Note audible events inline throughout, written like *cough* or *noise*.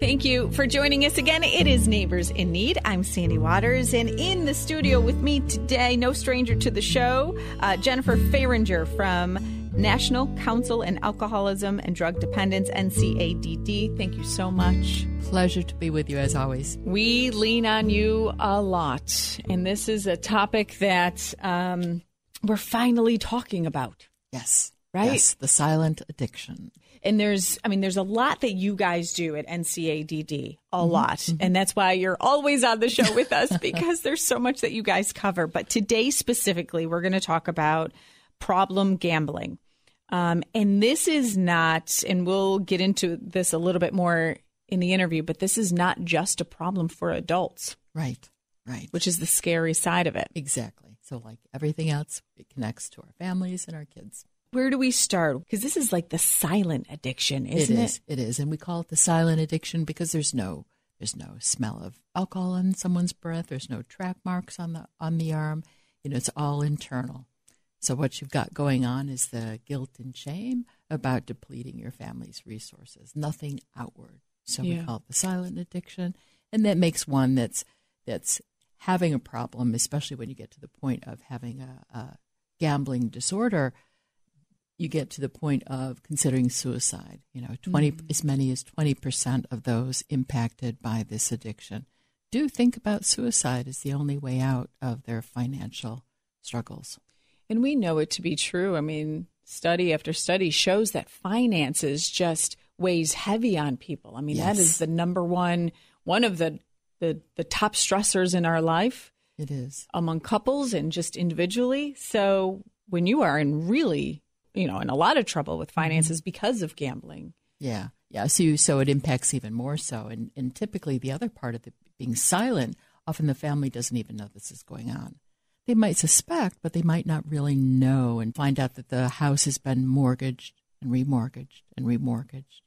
Thank you for joining us again. It is Neighbors in Need. I'm Sandy Waters, and in the studio with me today, no stranger to the show, uh, Jennifer Faringer from National Council on Alcoholism and Drug Dependence, NCADD. Thank you so much. Pleasure to be with you as always. We lean on you a lot, and this is a topic that um, we're finally talking about. Yes. Right? Yes, the silent addiction. And there's, I mean, there's a lot that you guys do at NCADD, a Mm-hmm. lot. And that's why you're always on the show with us *laughs* because there's so much that you guys cover. But today specifically, we're going to talk about problem gambling. Um, and this is not, and we'll get into this a little bit more in the interview, but this is not just a problem for adults, Right. Right. which is the scary side of it. exactly. So like everything else, it connects to our families and our kids. Where do we start? Because this is like the silent addiction, isn't it is. It is. And we call it the silent addiction because there's no there's no smell of alcohol on someone's breath. There's no track marks on the on the arm. You know, it's all internal. So what you've got going on is the guilt and shame about depleting your family's resources. Nothing outward. So Yeah. we call it the silent addiction. And that makes one that's that's having a problem, especially when you get to the point of having a, a gambling disorder, you get to the point of considering suicide. You know, 20 mm-hmm. as many as 20% of those impacted by this addiction do think about suicide as the only way out of their financial struggles. And we know it to be true. I mean, study after study shows that finances just weighs heavy on people. I mean, that Yes. is the number one one of the the the top stressors in our life It is. among couples and just individually. So when you are in really, you know, in a lot of trouble with finances because of gambling. Yeah. Yeah. So, you, so it impacts even more so. And, and typically, the other part of the being silent, often the family doesn't even know this is going on. They might suspect, but they might not really know and find out that the house has been mortgaged and remortgaged and remortgaged.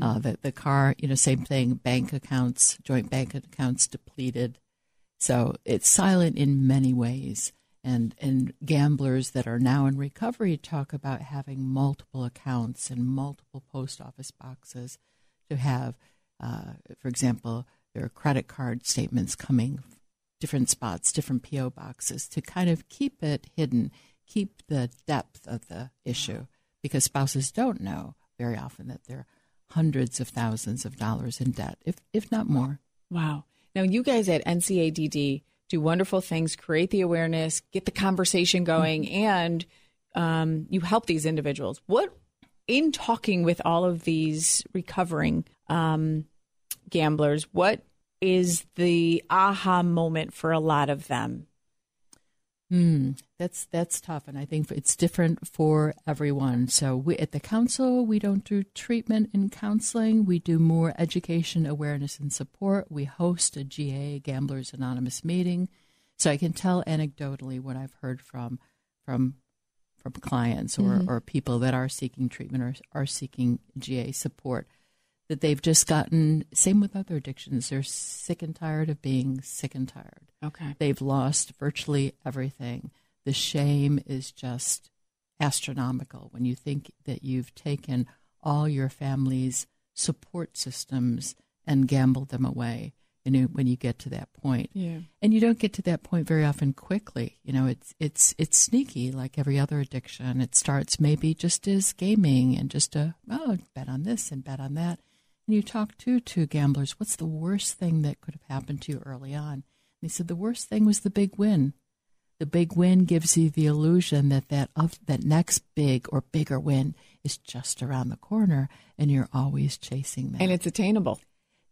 Uh, the, the car, you know, same thing, bank accounts, joint bank accounts depleted. So it's silent in many ways. And, and gamblers that are now in recovery talk about having multiple accounts and multiple post office boxes to have, uh, for example, their credit card statements coming different spots, different PO boxes to kind of keep it hidden, keep the depth of the issue because spouses don't know very often that they're hundreds of thousands of dollars in debt, if if not more. Wow. Now, you guys at NCADD do wonderful things, create the awareness, get the conversation going, and um, you help these individuals. What, in talking with all of these recovering um, gamblers, what is the aha moment for a lot of them? Hmm, that's that's tough, and I think it's different for everyone. So we at the council we don't do treatment and counseling. We do more education, awareness, and support. We host a GA Gamblers Anonymous meeting, so I can tell anecdotally what I've heard from from from clients or, or people that are seeking treatment or are seeking GA support that they've just gotten same with other addictions they're sick and tired of being sick and tired Okay. They've lost virtually everything. The shame is just astronomical when you think that you've taken all your family's support systems and gambled them away. You know, when you get to that point, Yeah. and you don't get to that point very often quickly. You know, it's it's it's sneaky, like every other addiction. It starts maybe just as gaming and just a oh bet on this and bet on that. And you talk to two gamblers, what's the worst thing that could have happened to you early on? And he said the worst thing was the big win. The big win gives you the illusion that that of that next big or bigger win is just around the corner, and you're always chasing that. And it's attainable.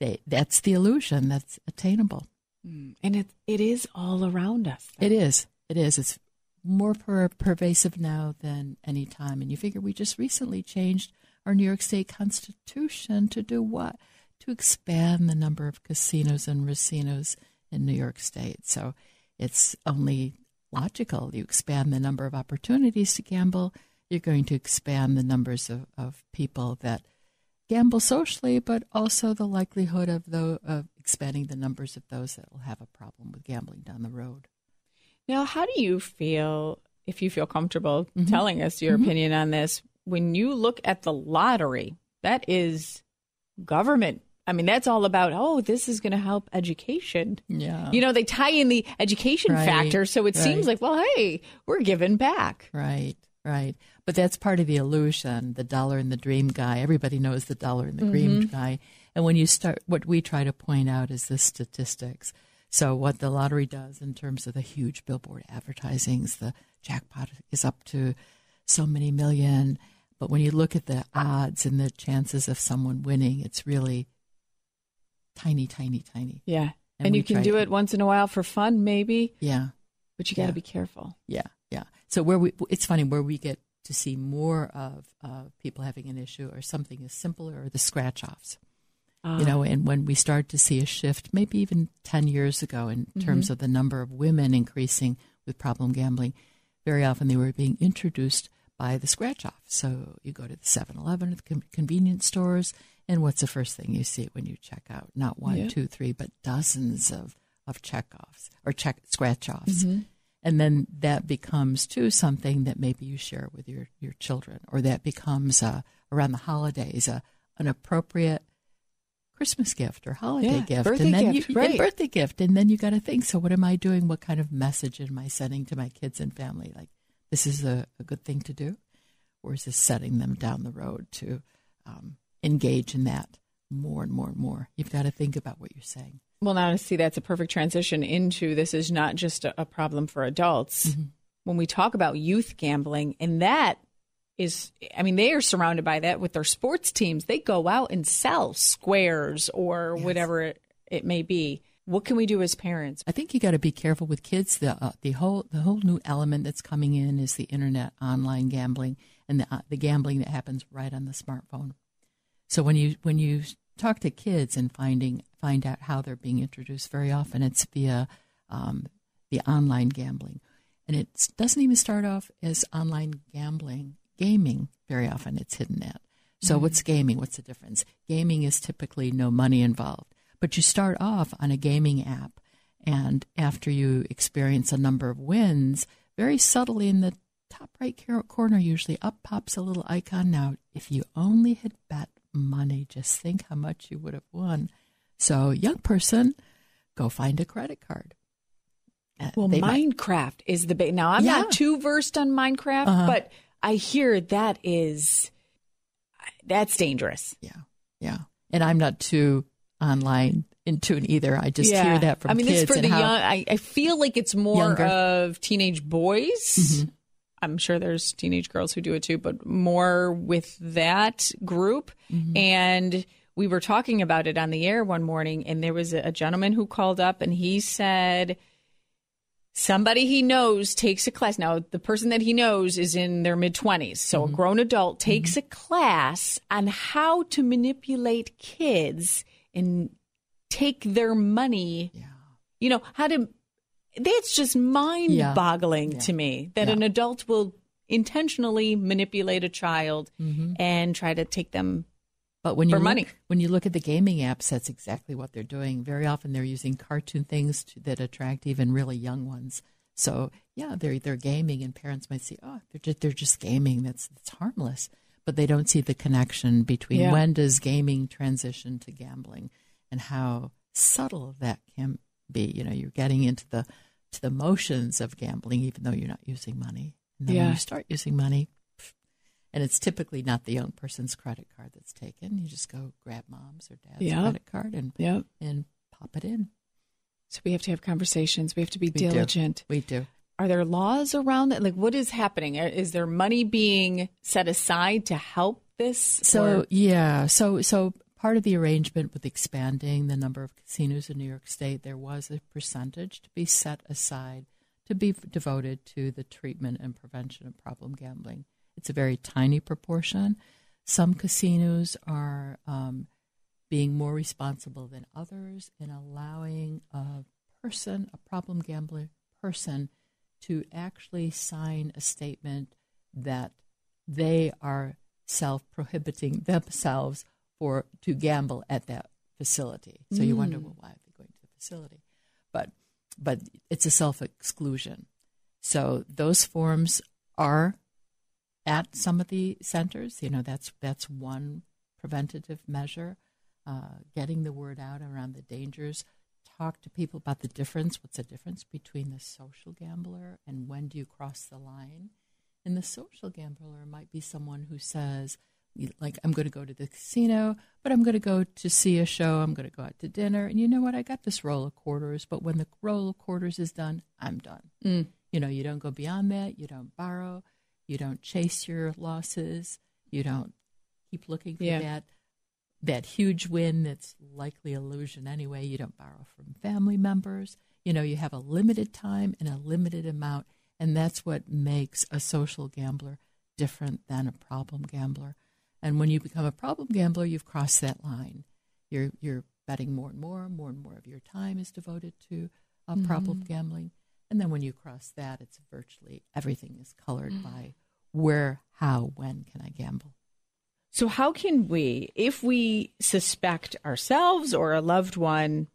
They, that's the illusion that's attainable. Mm. And it, it is all around us. It is. It is. It's more per- pervasive now than any time. And you figure we just recently changed our New York State Constitution to do what? To expand the number of casinos and racinos in New York State. So it's only logical. You expand the number of opportunities to gamble, you're going to expand the numbers of, of people that gamble socially, but also the likelihood of, the, of expanding the numbers of those that will have a problem with gambling down the road. Now, how do you feel, if you feel comfortable mm-hmm. telling us your mm-hmm. opinion on this, when you look at the lottery? That is government I mean, that's all about, oh, this is going to help education. Yeah. You know, they tie in the education Right, factor. So it seems like, well, hey, we're giving back. Right, right. But that's part of the illusion, the dollar and the dream guy. Everybody knows the dollar and the dream mm-hmm. guy. And when you start, what we try to point out is the statistics. So, what the lottery does in terms of the huge billboard advertisings, the jackpot is up to so many million. But when you look at the odds and the chances of someone winning, it's really tiny, tiny, tiny. Yeah. And And, you can do to- it once in a while for fun, maybe, Yeah. but you got to Yeah. be careful. Yeah, yeah. So where we, it's funny where we get to see more of uh, people having an issue or something is simpler or the scratch offs. You know, and when we start to see a shift, maybe even ten years ago, in terms of the number of women increasing with problem gambling, very often they were being introduced by the scratch off. So you go to the 7-Eleven, the convenience stores, and what's the first thing you see when you check out? Not one, Yeah. two, three, but dozens of of check offs or check scratch offs and then that becomes too something that maybe you share with your your children or that becomes uh, around the holidays uh, an appropriate christmas gift or holiday Yeah, gift birthday and then gift, you right. birthday gift and then you got to think so what am i doing what kind of message am i sending to my kids and family like this is a, a good thing to do or is this setting them down the road to um, engage in that more and more and more you've got to think about what you're saying Well, now to see that's a perfect transition into this is not just a, a problem for adults. When we talk about youth gambling, and that is, I mean, they are surrounded by that with their sports teams. They go out and sell squares or whatever it, it may be. What can we do as parents? I think you got to be careful with kids. The uh, the whole the whole new element that's coming in is the internet online gambling and the uh, the gambling that happens right on the smartphone. So when you when you talk to kids and finding find out how they're being introduced, very often it's via um, the online gambling, and it doesn't even start off as online gambling gaming. Very often it's hidden at. So what's gaming? What's the difference? Gaming is typically no money involved, but you start off on a gaming app, and after you experience a number of wins, very subtly in the top right corner, usually up pops a little icon. Now, if you only had bet money, just think how much you would have won. So, young person, go find a credit card. Uh, Well, they might- Minecraft is the big. Now, I'm Yeah. not too versed on Minecraft, Uh-huh. but I hear that is that's dangerous. yeah, yeah. And I'm not too online in tune either. I just hear that from I mean, kids. this for the young. I, I feel like it's more Younger. of teenage boys. Mm-hmm. I'm sure there's teenage girls who do it too, but more with that group. Mm-hmm. And we were talking about it on the air one morning, and there was a, gentleman who called up and he said somebody he knows takes a class. Now, the person that he knows is in their mid 20s. So Mm-hmm. a grown adult takes a class on how to manipulate kids and take their money Yeah. you know how to that's just mind Yeah. boggling Yeah. to me that an adult will intentionally manipulate a child mm-hmm. and try to take them But when you For look, money. when you look at the gaming apps, that's exactly what they're doing. Very often, they're using cartoon things to, that attract even really young ones. So yeah, they're they're gaming, and parents might see, oh, they're just they're just gaming. That's that's harmless, but they don't see the connection between Yeah. when does gaming transition to gambling, and how subtle that can be. You know, you're getting into the to the motions of gambling, even though you're not using money. And then when Yeah. you start using money, and it's typically not the young person's credit card that's taken. You just go grab mom's or dad's Yeah. credit card and Yep. and pop it in. so we have to have conversations we have to be We do. diligent We do. Are there laws around that like what is happening is there money being set aside to help this So Or- yeah, so so part of the arrangement with expanding the number of casinos in New York State, there was a percentage to be set aside to be devoted to the treatment and prevention of problem gambling. It's a very tiny proportion. Some casinos are um, being more responsible than others in allowing a person, a problem gambler person, to actually sign a statement that they are self prohibiting themselves for to gamble at that facility. So you wonder, well, why are they going to the facility? But but it's a self exclusion. So those forms are at some of the centers. You know, that's that's one preventative measure. uh, getting the word out around the dangers. Talk to people about the difference. What's the difference between the social gambler and when do you cross the line? And the social gambler might be someone who says, like, I'm going to go to the casino, but I'm going to go to see a show. I'm going to go out to dinner. And you know what? I got this roll of quarters, but when the roll of quarters is done, I'm done. Mm. You know, you don't go beyond that. You don't borrow. You don't chase your losses. You don't keep looking for Yeah. that that huge win that's likely illusion anyway. You don't borrow from family members. You know, you have a limited time and a limited amount, and that's what makes a social gambler different than a problem gambler. And when you become a problem gambler, you've crossed that line. You're you're betting more and more, more and more of your time is devoted to uh, problem gambling. And then when you cross that, it's virtually everything is colored by where, how, when can I gamble. So, how can we, if we suspect ourselves or a loved one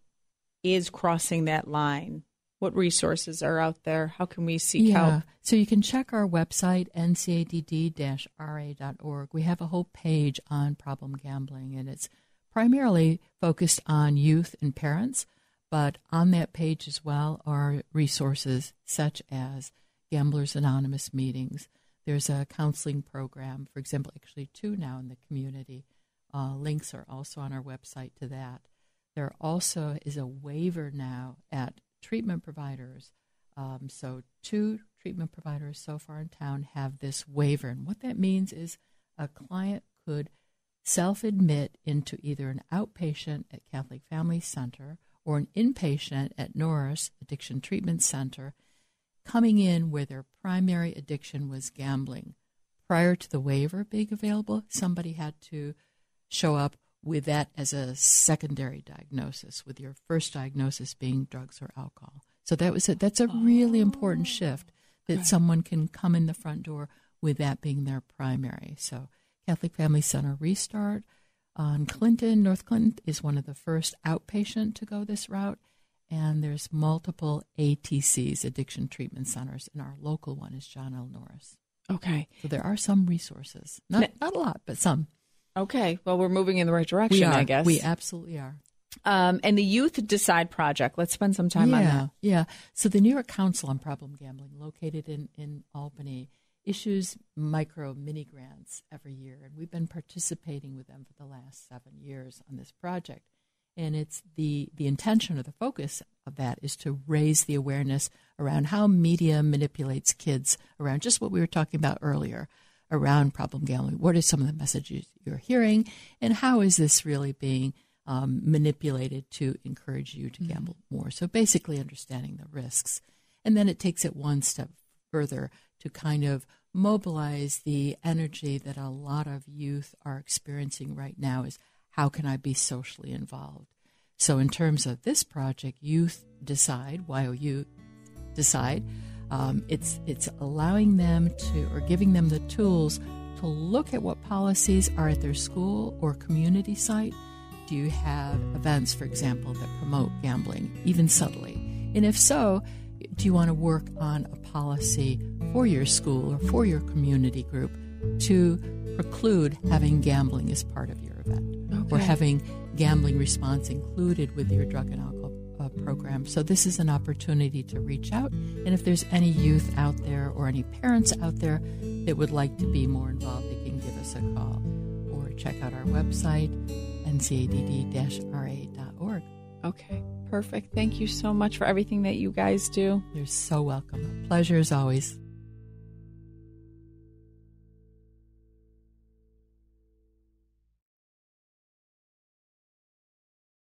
is crossing that line, what resources are out there? How can we seek help? So you can check our website, ncadd-ra.org. We have a whole page on problem gambling, and it's primarily focused on youth and parents. But on that page as well are resources such as Gamblers Anonymous meetings. There's a counseling program, for example, actually two now in the community. Uh, links are also on our website to that. There also is a waiver now at treatment providers. Um, so, two treatment providers so far in town have this waiver. And what that means is a client could self admit into either an outpatient at Catholic Family Center or an inpatient at Norris Addiction Treatment Center, coming in where their primary addiction was gambling. Prior to the waiver being available, somebody had to show up with that as a secondary diagnosis, with your first diagnosis being drugs or alcohol. So that was a, that's a really important oh. shift that someone can come in the front door with that being their primary. So Catholic Family Center Restart on Clinton, North Clinton is one of the first outpatient to go this route. And there's multiple ATCs, addiction treatment centers, and our local one is John L. Norris. Okay. So there are some resources, not not a lot, but some. Okay. Well, we're moving in the right direction. I guess. We absolutely are. um, and the Youth Decide Project. Let's spend some time yeah, on that. Yeah. So the New York Council on Problem Gambling, located in, in Albany, issues micro mini grants every year. And we've been participating with them for the last seven years on this project. And it's the, the intention or the focus of that is to raise the awareness around how media manipulates kids around just what we were talking about earlier around problem gambling. What are some of the messages you're hearing? And how is this really being um, manipulated to encourage you to gamble more. So basically, understanding the risks. And then it takes it one step further to kind of mobilize the energy that a lot of youth are experiencing right now is how can I be socially involved? So, in terms of this project, Youth Decide, why YOU Decide, um, it's, it's allowing them to, or giving them the tools to look at what policies are at their school or community site do you have events, for example, that promote gambling, even subtly? And if so, do you want to work on a policy for your school or for your community group to preclude having gambling as part of your event or having gambling response included with your drug and alcohol uh, program? So, this is an opportunity to reach out. And if there's any youth out there or any parents out there that would like to be more involved, they can give us a call or check out our website ncadd-ra.org. Okay. Perfect. Thank you so much for everything that you guys do. You're so welcome. A pleasure as always.